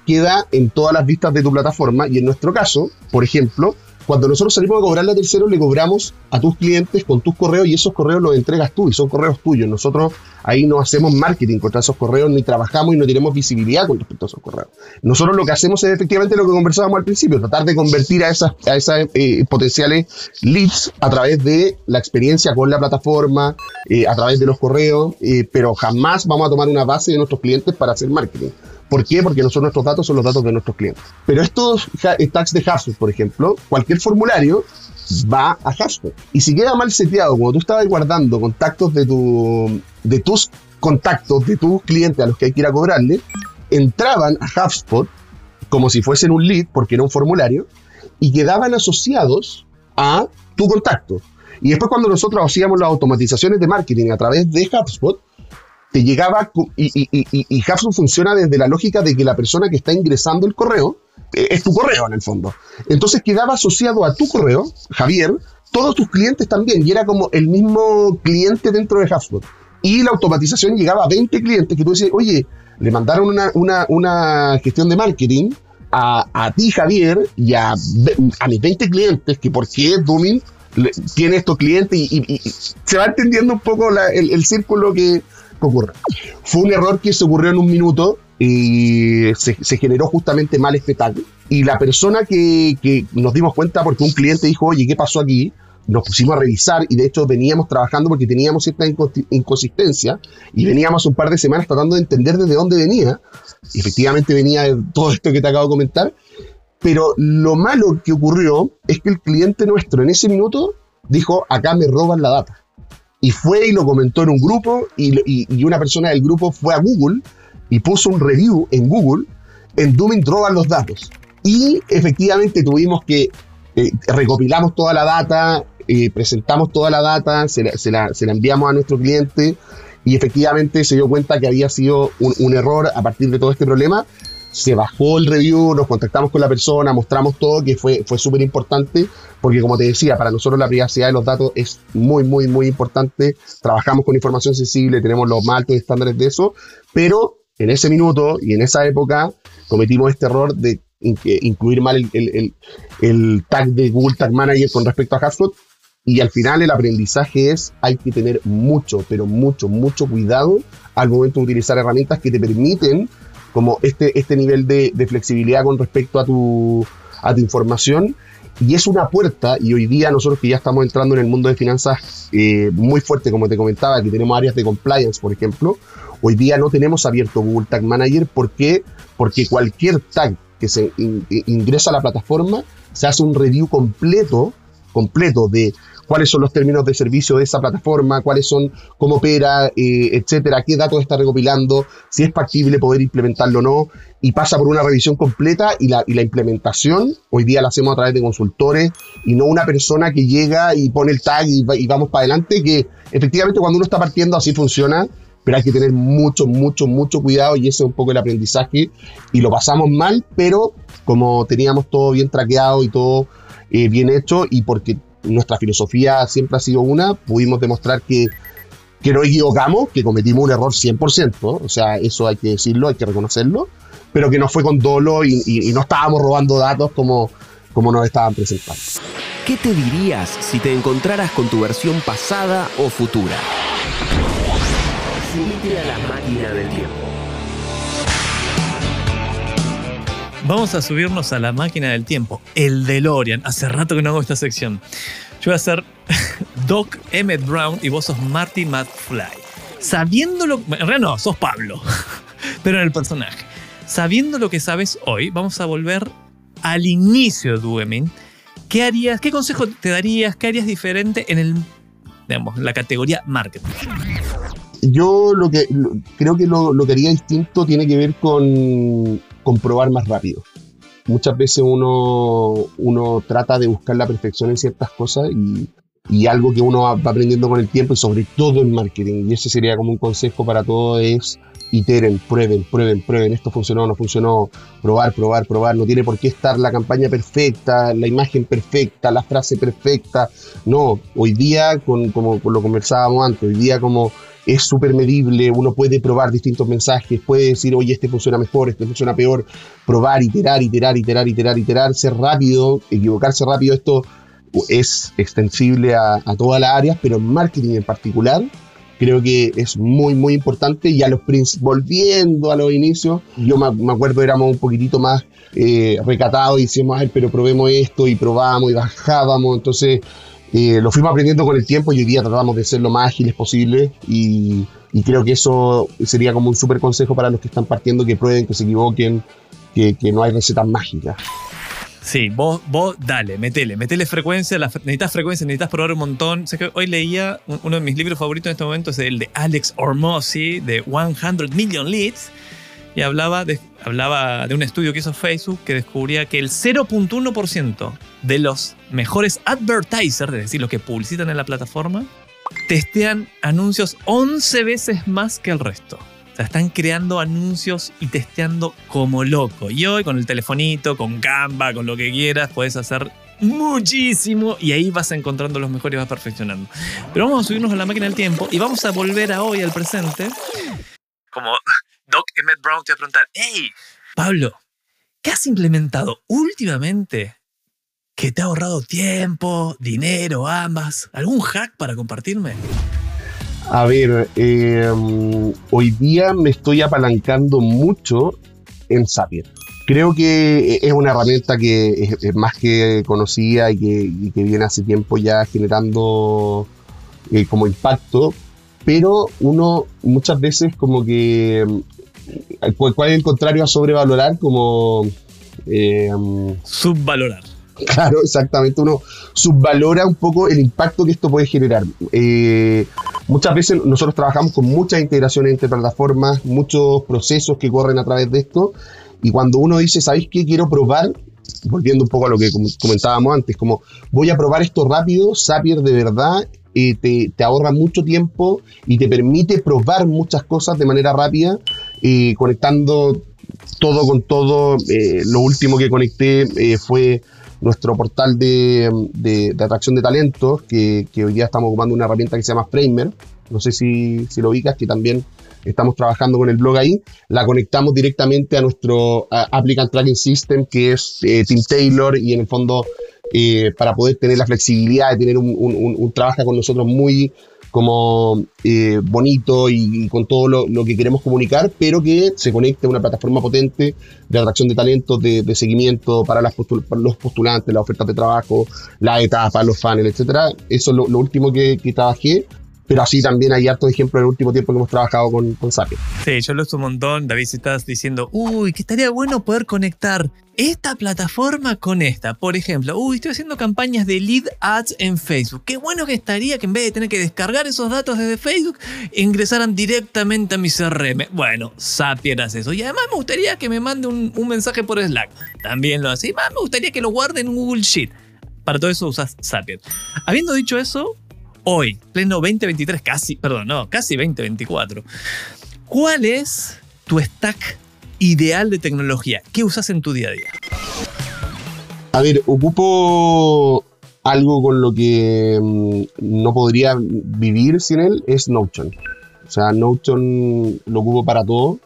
queda en todas las vistas de tu plataforma y en nuestro caso, por ejemplo, cuando nosotros salimos a cobrarle a terceros, le cobramos a tus clientes con tus correos y esos correos los entregas tú y son correos tuyos. Nosotros ahí no hacemos marketing contra esos correos, ni trabajamos y no tenemos visibilidad con respecto a esos correos. Nosotros lo que hacemos es efectivamente lo que conversábamos al principio, tratar de convertir a esas, a esas eh, potenciales leads a través de la experiencia con la plataforma, eh, a través de los correos, eh, pero jamás vamos a tomar una base de nuestros clientes para hacer marketing. ¿Por qué? Porque nosotros nuestros datos son los datos de nuestros clientes. Pero estos tags de HubSpot, por ejemplo, cualquier formulario va a HubSpot. Y si queda mal seteado, cuando tú estabas guardando contactos de, tu, de tus contactos, de tus clientes a los que hay que ir a cobrarle, entraban a HubSpot como si fuesen un lead, porque era un formulario, y quedaban asociados a tu contacto. Y después cuando nosotros hacíamos las automatizaciones de marketing a través de HubSpot, te llegaba y, y, y, y funciona desde la lógica de que la persona que está ingresando el correo eh, es tu correo en el fondo. Entonces quedaba asociado a tu correo, Javier, todos tus clientes también, y era como el mismo cliente dentro de HubSpot. Y la automatización llegaba a 20 clientes que tú decías, oye, le mandaron una, una, una gestión de marketing a, a, ti, Javier, y a, a mis 20 clientes, que por qué Dooming tiene estos clientes, y, se va entendiendo un poco el, el, círculo que, ocurre. Fue un error que se ocurrió en un minuto y se, generó justamente mal tag. Y la persona que, que, nos dimos cuenta porque un cliente dijo, oye, ¿qué pasó aquí? Nos pusimos a revisar y de hecho veníamos trabajando porque teníamos cierta inconsistencia y veníamos un par de semanas tratando de entender desde dónde venía. Y efectivamente venía todo esto que te acabo de comentar. Pero lo malo que ocurrió es que el cliente nuestro en ese minuto dijo, acá me roban la data. Y fue y lo comentó en un grupo y, y una persona del grupo fue a Google y puso un review en Google en Dooming roban los datos. Y efectivamente tuvimos que eh, recopilamos toda la data, eh, presentamos toda la data, se la, se, la, enviamos a nuestro cliente y efectivamente se dio cuenta que había sido un, error a partir de todo este problema. Se bajó el review, nos contactamos con la persona, mostramos todo, que fue, fue súper importante, porque como te decía, para nosotros la privacidad de los datos es muy, muy, muy importante. Trabajamos con información sensible, tenemos los más altos estándares de eso, pero en ese minuto y en esa época cometimos este error de incluir mal el, tag de Google Tag Manager con respecto a HubSpot. Y al final el aprendizaje es, hay que tener mucho, pero mucho, mucho cuidado al momento de utilizar herramientas que te permiten como este, este nivel de, flexibilidad con respecto a tu, a tu información. Y es una puerta, y hoy día nosotros que ya estamos entrando en el mundo de finanzas eh, muy fuerte, como te comentaba, que tenemos áreas de compliance, por ejemplo, hoy día no tenemos abierto Google Tag Manager. ¿Por qué? Porque cualquier tag que se ingresa a la plataforma, se hace un review completo, completo de cuáles son los términos de servicio de esa plataforma, cuáles son, cómo opera, eh, etcétera, qué datos está recopilando, si es factible poder implementarlo o no, y pasa por una revisión completa y la, y la implementación. Hoy día la hacemos a través de consultores y no una persona que llega y pone el tag y, y vamos para adelante, que efectivamente cuando uno está partiendo así funciona, pero hay que tener mucho, mucho, mucho cuidado y ese es un poco el aprendizaje y lo pasamos mal, pero como teníamos todo bien traqueado y todo eh, bien hecho y porque nuestra filosofía siempre ha sido una, pudimos demostrar que, que no equivocamos, que cometimos un error 100%, o sea, eso hay que decirlo, hay que reconocerlo, pero que no fue con dolo y, y no estábamos robando datos como, como nos estaban presentando. ¿Qué te dirías si te encontraras con tu versión pasada o futura? Subite a la máquina del tiempo. Vamos a subirnos a la máquina del tiempo, el DeLorean. Hace rato que no hago esta sección. Yo voy a ser (laughs) Doc Emmett Brown y vos sos Marty McFly. Sabiendo lo. En realidad no, sos Pablo. (laughs) Pero en el personaje. Sabiendo lo que sabes hoy, vamos a volver al inicio de Duemin. ¿Qué harías? ¿Qué consejo te darías? ¿Qué harías diferente en el, digamos, la categoría marketing? yo lo que creo que lo, que haría distinto tiene que ver con, probar más rápido. Muchas veces uno, uno trata de buscar la perfección en ciertas cosas y, y algo que uno va aprendiendo con el tiempo y sobre todo en marketing, y ese sería como un consejo para todos, es iteren, prueben, prueben, prueben, esto funcionó, no funcionó, probar, probar, probar, no tiene por qué estar la campaña perfecta, la imagen perfecta, la frase perfecta, no, hoy día, con, como lo conversábamos antes, hoy día como es súper medible, uno puede probar distintos mensajes, puede decir, oye, este funciona mejor, este funciona peor, probar, iterar, iterar, iterar, iterar, iterar, ser rápido, equivocarse rápido, esto es extensible a, todas las áreas, pero en marketing en particular creo que es muy, muy importante. Y a los volviendo a los inicios, yo me, acuerdo éramos un poquitito más eh, recatados y decíamos, a ver, pero probemos esto y probamos y bajábamos, entonces eh, lo fuimos aprendiendo con el tiempo y hoy día tratamos de ser lo más ágiles posible y, creo que eso sería como un súper consejo para los que están partiendo, que prueben, que se equivoquen, que, no hay recetas mágicas. Sí, vos, vos dale, metele, metele frecuencia, necesitas frecuencia, necesitas probar un montón. Sé que hoy leía uno de mis libros favoritos en este momento, es el de Alex Ormozzi, de 100 Million Leads, y hablaba de, hablaba de un estudio que hizo Facebook que descubría que el 0.1% de los mejores advertisers, es decir, los que publicitan en la plataforma, testean anuncios 11 veces más que el resto. O sea, están creando anuncios y testeando como loco. Y hoy con el telefonito, con Canva, con lo que quieras, puedes hacer muchísimo y ahí vas encontrando los mejores y vas perfeccionando. Pero vamos a subirnos a la máquina del tiempo y vamos a volver a hoy, al presente. Como Doc Emmett Brown te va a preguntar, hey, Pablo, ¿qué has implementado últimamente que te ha ahorrado tiempo, dinero, ambas? ¿Algún hack para compartirme? A ver, em, hoy día me estoy apalancando mucho en Zapier. Creo que es una herramienta que es, más que conocida y que, viene hace tiempo ya generando eh, como impacto, pero uno muchas veces como que ¿Cuál es el contrario a sobrevalorar? Como Eh, Subvalorar. (laughs) Claro, exactamente. Uno subvalora un poco el impacto que esto puede generar. Eh, muchas veces nosotros trabajamos con muchas integraciones entre plataformas, muchos procesos que corren a través de esto. Y cuando uno dice, ¿sabéis qué? Quiero probar, volviendo un poco a lo que comentábamos antes, como voy a probar esto rápido, Zapier de verdad eh, te, te, ahorra mucho tiempo y te permite probar muchas cosas de manera rápida, eh, conectando todo con todo. Eh, lo último que conecté fue nuestro portal de, de, atracción de talentos, que, que, hoy día estamos ocupando una herramienta que se llama Framer. No sé si, si lo ubicas, que también estamos trabajando con el blog ahí. La conectamos directamente a nuestro Applicant Tracking System, que es eh, Team Taylor, y en el fondo eh, para poder tener la flexibilidad de tener un, un, un trabajo con nosotros muy como eh, bonito y, y, con todo lo, que queremos comunicar, pero que se conecte a una plataforma potente de atracción de talentos, de, de seguimiento para, las postul los postulantes, las ofertas de trabajo, la etapa, los funnels, etcétera. Eso es lo, lo último que, que, trabajé. Pero así también hay hartos ejemplos en el último tiempo que hemos trabajado con, con Zapier. Sí, yo lo uso un montón. David, si estás diciendo, uy, que estaría bueno poder conectar esta plataforma con esta. Por ejemplo, uy, estoy haciendo campañas de lead ads en Facebook. Qué bueno que estaría que en vez de tener que descargar esos datos desde Facebook, ingresaran directamente a mi CRM. Bueno, Zapier hace eso. Y además me gustaría que me mande un, un mensaje por Slack. También lo hace. Y más me gustaría que lo guarde en Google Sheet. Para todo eso usas Zapier. Habiendo dicho eso, hoy, pleno 2023, casi, perdón, no, casi 2024. ¿Cuál es tu stack ideal de tecnología? ¿Qué usas en tu día a día? A ver, ocupo algo con lo que mmm, no podría vivir sin él, es Notion. O sea, Notion lo ocupo para todo.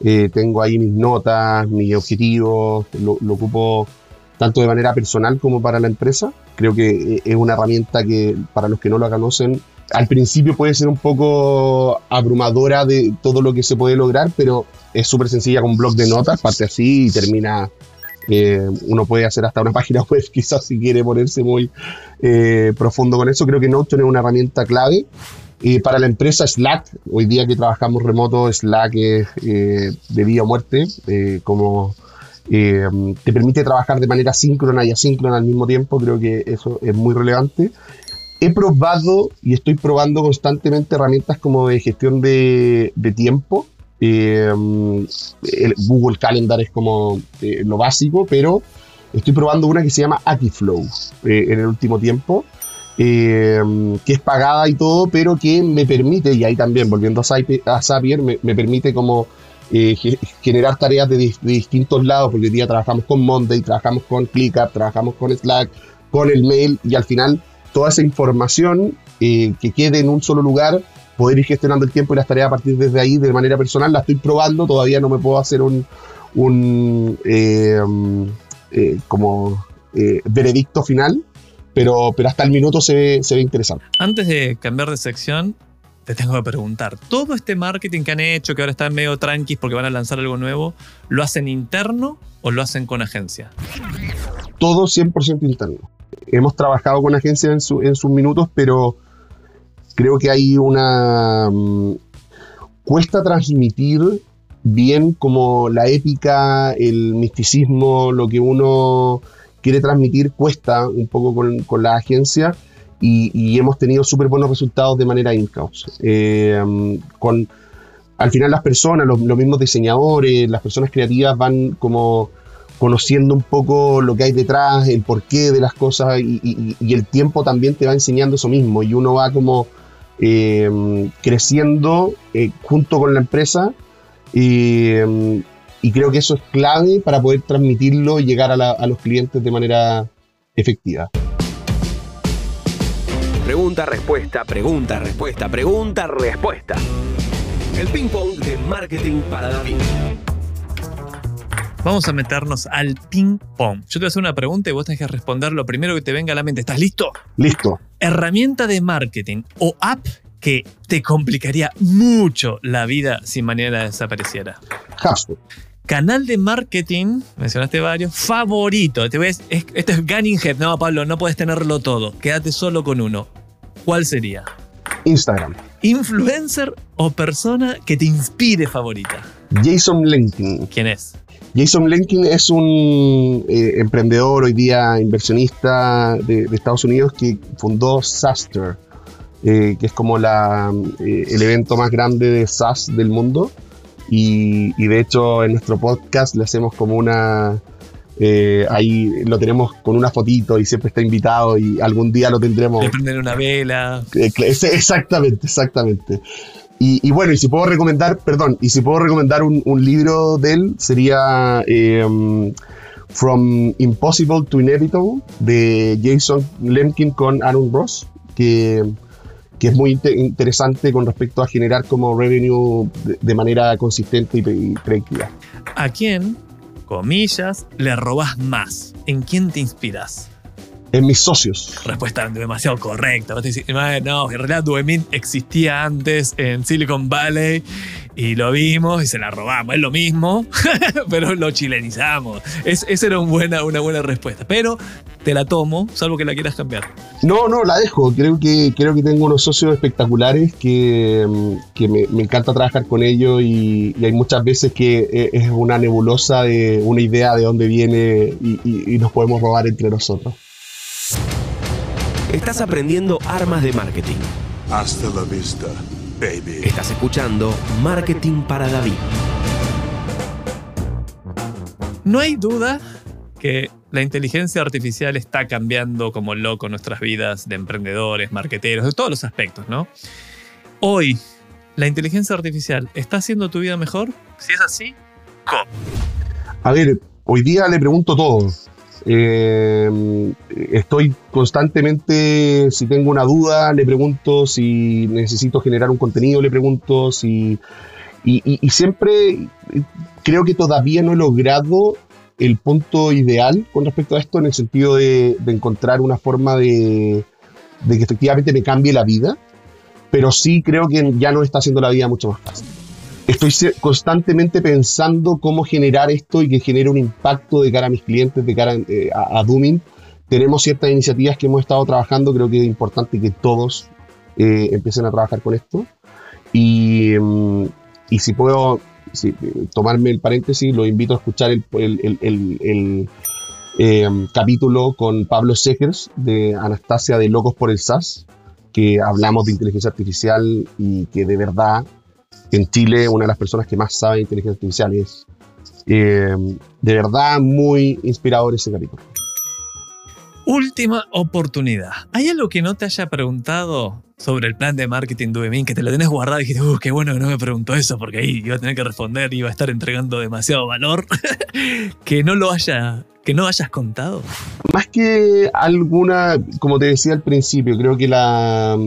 Eh, tengo ahí mis notas, mis objetivos, lo ocupo tanto de manera personal como para la empresa. Creo que es una herramienta que para los que no la conocen, al principio puede ser un poco abrumadora de todo lo que se puede lograr, pero es súper sencilla con un blog de notas, parte así y termina. Eh, uno puede hacer hasta una (laughs) página web, quizás si quiere ponerse muy eh, profundo con eso. Creo que Notion es una herramienta clave. Eh, para la empresa Slack, hoy día que trabajamos remoto, Slack es de vida o muerte, como eh, te permite trabajar de manera síncrona y asíncrona al mismo tiempo, creo que eso es muy relevante. He probado y estoy probando constantemente herramientas como de gestión de, tiempo. Eh, el Google Calendar es como eh, lo básico, pero estoy probando una que se llama Akiflow en el último tiempo. que es pagada y todo, pero que me permite, y ahí también volviendo a Zapier me, me permite como eh, generar tareas de, distintos lados, porque hoy día trabajamos con Monday, trabajamos con ClickUp, trabajamos con Slack, con el mail, y al final toda esa información eh, que quede en un solo lugar, poder ir gestionando el tiempo y las tareas a partir desde ahí de manera personal, la estoy probando, todavía no me puedo hacer un, eh, como veredicto final, pero, pero hasta el minuto se se ve interesante. Antes de cambiar de sección, te tengo que preguntar, ¿todo este marketing que han hecho, que ahora están medio tranquis porque van a lanzar algo nuevo, ¿lo hacen interno o lo hacen con agencia? Todo 100% interno. Hemos trabajado con agencias en, su, en, sus minutos, pero creo que hay una... Um, cuesta transmitir bien como la épica, el misticismo, lo que uno quiere transmitir cuesta un poco con la agencia y, y hemos tenido súper buenos resultados de manera in-house. Eh, con, al final las personas, los, mismos diseñadores, las personas creativas van como conociendo un poco lo que hay detrás, el porqué de las cosas y, el tiempo también te va enseñando eso mismo y uno va como eh, creciendo eh, junto con la empresa y, y, creo que eso es clave para poder transmitirlo y llegar a, la, a los clientes de manera efectiva. Pregunta, respuesta, pregunta, respuesta, pregunta, respuesta. El ping pong de marketing para David. Vamos a meternos al ping pong. Yo te voy a hacer una pregunta y vos tenés que responder lo primero que te venga a la mente. ¿Estás listo? Listo. Herramienta de marketing o app que te complicaría mucho la vida si mañana desapareciera. HubSpot. Canal de marketing, mencionaste varios, favorito. Te ves, esto es Gunning Head. No, Pablo, no puedes tenerlo todo. Quédate solo con uno. ¿Cuál sería? Instagram. ¿Influencer o persona que te inspire favorita? Jason Lenkin. ¿Quién es? Jason Lenkin es un eh, emprendedor hoy día inversionista de, Estados Unidos que fundó Saster, eh, que es como la, eh, el evento más grande de SaaS del mundo. Y, y, de hecho en nuestro podcast le hacemos como una... ahí lo tenemos con una fotito y siempre está invitado y algún día lo tendremos. Le prender una vela. exactamente, exactamente. Y, bueno, y si puedo recomendar, perdón, y si puedo recomendar un, libro de él, sería em, From Impossible to Inevitable de Jason Lemkin con Aaron Ross, que, es muy interesante con respecto a generar como revenue de, manera consistente y, predictiva. ¿A quién, comillas, le robas más? ¿En quién te inspiras? en mis socios. Respuesta demasiado correcta. No, en realidad Duemin existía antes en Silicon Valley y lo vimos y se la robamos. Es lo mismo, (laughs) pero lo chilenizamos. Es, esa era una buena, una buena respuesta. Pero te la tomo, salvo que la quieras cambiar. No, no, la dejo. Creo que, creo que tengo unos socios espectaculares que, que me, encanta trabajar con ellos y, hay muchas veces que e, es una nebulosa de una idea de dónde viene y nos podemos robar entre nosotros. Estás aprendiendo armas de marketing. Hasta la vista, baby. Estás escuchando Marketing para David. No hay duda que la inteligencia artificial está cambiando como loco nuestras vidas de emprendedores, marqueteros, de todos los aspectos, ¿no? Hoy, ¿la inteligencia artificial está haciendo tu vida mejor? Si es así, ¿cómo? A ver, hoy día le pregunto todo. Eh, estoy constantemente, si tengo una duda, le pregunto, si necesito generar un contenido, le pregunto, si... Y, siempre creo que todavía no he logrado el punto ideal con respecto a esto, en el sentido de, encontrar una forma de, de que efectivamente me cambie la vida, pero sí creo que ya no está haciendo la vida mucho más fácil estoy constantemente pensando cómo generar esto y que genere un impacto de cara a mis clientes, de cara eh, a, a, Dooming. Tenemos ciertas iniciativas que hemos estado trabajando, creo que es importante que todos eh, empiecen a trabajar con esto. Y, mm, y si puedo tomarme el paréntesis, lo invito a escuchar el, el, el, em, capítulo con Pablo Segers de Anastasia de Locos por el SAS, que hablamos de inteligencia artificial y que de verdad en Chile una de las personas que más sabe de inteligencia artificial es eh, de verdad muy inspirador ese capítulo. Última oportunidad. ¿Hay algo que no te haya preguntado sobre el plan de marketing de Ubemin que te lo tenés guardado y dijiste, uh, qué bueno que no me preguntó eso porque ahí iba a tener que responder y iba a estar entregando demasiado valor? (laughs) que no lo haya que no hayas contado? Más que alguna, como te decía al principio, creo que la,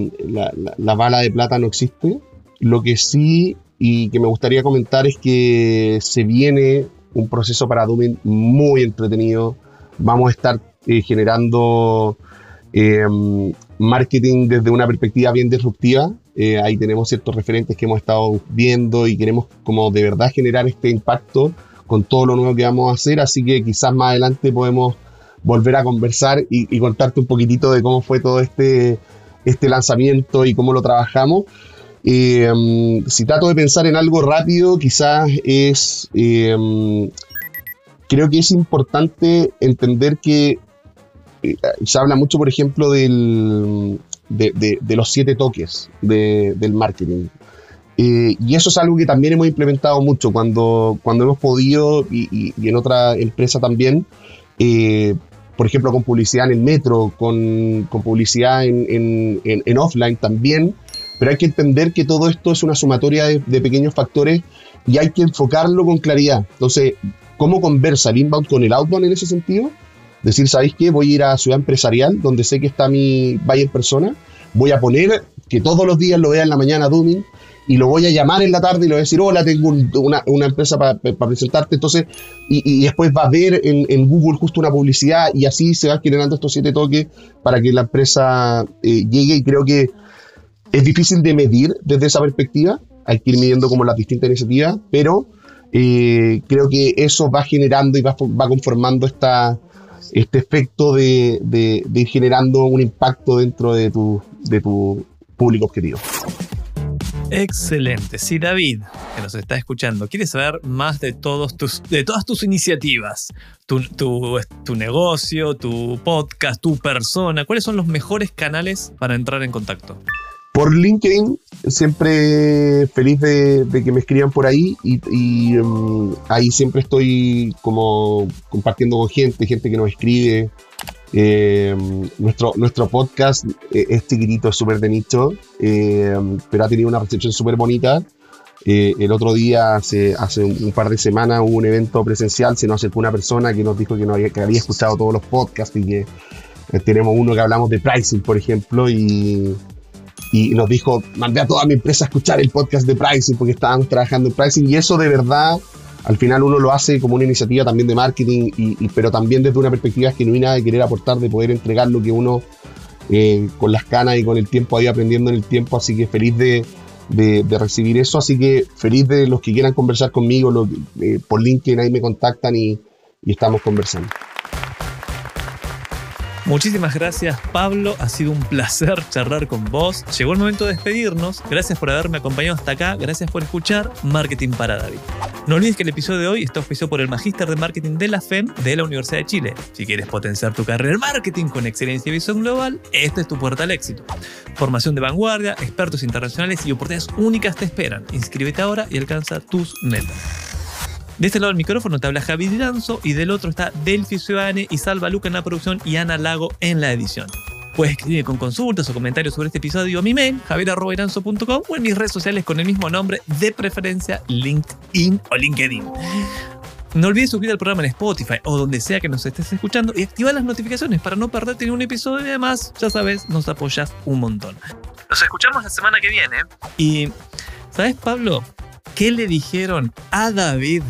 la bala de plata no existe. Lo que sí y que me gustaría comentar es que se viene un proceso para Dooming muy entretenido. Vamos a estar eh, generando em, marketing desde una perspectiva bien disruptiva. Eh, ahí tenemos ciertos referentes que hemos estado viendo y queremos como de verdad generar este impacto con todo lo nuevo que vamos a hacer. Así que quizás más adelante podemos volver a conversar y, y contarte un poquitito de cómo fue todo este, este lanzamiento y cómo lo trabajamos. Eh, si trato de pensar en algo rápido, quizás es... Eh, creo que es importante entender que eh, se habla mucho, por ejemplo, del, de, los siete toques del marketing. y eso es algo que también hemos implementado mucho cuando, cuando hemos podido, y, en otra empresa también, por ejemplo, con publicidad en el metro, con, publicidad en offline también, pero hay que entender que todo esto es una sumatoria de, pequeños factores y hay que enfocarlo con claridad. Entonces, ¿cómo conversa el inbound con el outbound en ese sentido? Decir, ¿sabéis qué? Voy a ir a Ciudad Empresarial, donde sé que está mi buyer persona. Voy a poner que todos los días lo vea en la mañana Dooming y lo voy a llamar en la tarde y le voy a decir, hola, tengo una, empresa para presentarte. Entonces, y, después va a ver en, Google justo una publicidad y así se va generando estos siete toques para que la empresa eh, llegue. Y creo que es difícil de medir desde esa perspectiva, hay que ir midiendo como las distintas iniciativas, pero eh, creo que eso va generando y va, conformando este efecto de, ir generando un impacto dentro de tu, público objetivo. Excelente. Si David, que nos está escuchando, quiere saber más de, todas tus iniciativas, tu negocio, tu podcast, tu persona, ¿cuáles son los mejores canales para entrar en contacto? Por LinkedIn, siempre feliz de, que me escriban por ahí y, um, ahí siempre estoy como compartiendo con gente, gente que nos escribe. Eh, nuestro, nuestro podcast eh, es chiquitito, es súper de nicho, eh, pero ha tenido una recepción súper bonita. Eh, el otro día, hace, hace un, par de semanas, hubo un evento presencial, se nos acercó una persona que nos dijo que, no había, que había escuchado todos los podcasts y que tenemos uno que hablamos de pricing, por ejemplo, y, y nos dijo, mandé a toda mi empresa a escuchar el podcast de pricing porque estábamos trabajando en pricing y eso de verdad, al final uno lo hace como una iniciativa también de marketing, y, pero también desde una perspectiva genuina de querer aportar, de poder entregar lo que uno eh, con las canas y con el tiempo ido aprendiendo en el tiempo, así que feliz de, de- recibir eso, así que feliz de los que quieran conversar conmigo, eh, por LinkedIn ahí me contactan y estamos conversando. Muchísimas gracias Pablo, ha sido un placer charlar con vos. Llegó el momento de despedirnos. Gracias por haberme acompañado hasta acá, gracias por escuchar Marketing para David. No olvides que el episodio de hoy está auspiciado por el Magíster de Marketing de la FEM de la Universidad de Chile. Si quieres potenciar tu carrera en marketing con excelencia y visión global, esta es tu puerta al éxito. Formación de vanguardia, expertos internacionales y oportunidades únicas te esperan. Inscríbete ahora y alcanza tus metas. De este lado del micrófono te habla Javi Lanzo y del otro está Delphi Ciudadane y Salva Luca en la producción y Ana Lago en la edición. Puedes escribirme con consultas o comentarios sobre este episodio a mi mail, javier.iranzo.com o en mis redes sociales con el mismo nombre, de preferencia LinkedIn o LinkedIn. No olvides suscribirte al programa en Spotify o donde sea que nos estés escuchando y activar las notificaciones para no perderte ningún episodio y además, ya sabes, nos apoyas un montón. Nos escuchamos la semana que viene y, ¿sabes Pablo? ¿Qué le dijeron a David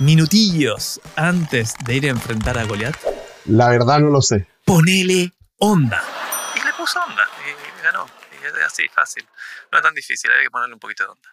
minutillos antes de ir a enfrentar a Goliat? La verdad no lo sé. Ponele onda. Y le puso onda y ganó. Y es así, fácil. No es tan difícil, hay que ponerle un poquito de onda.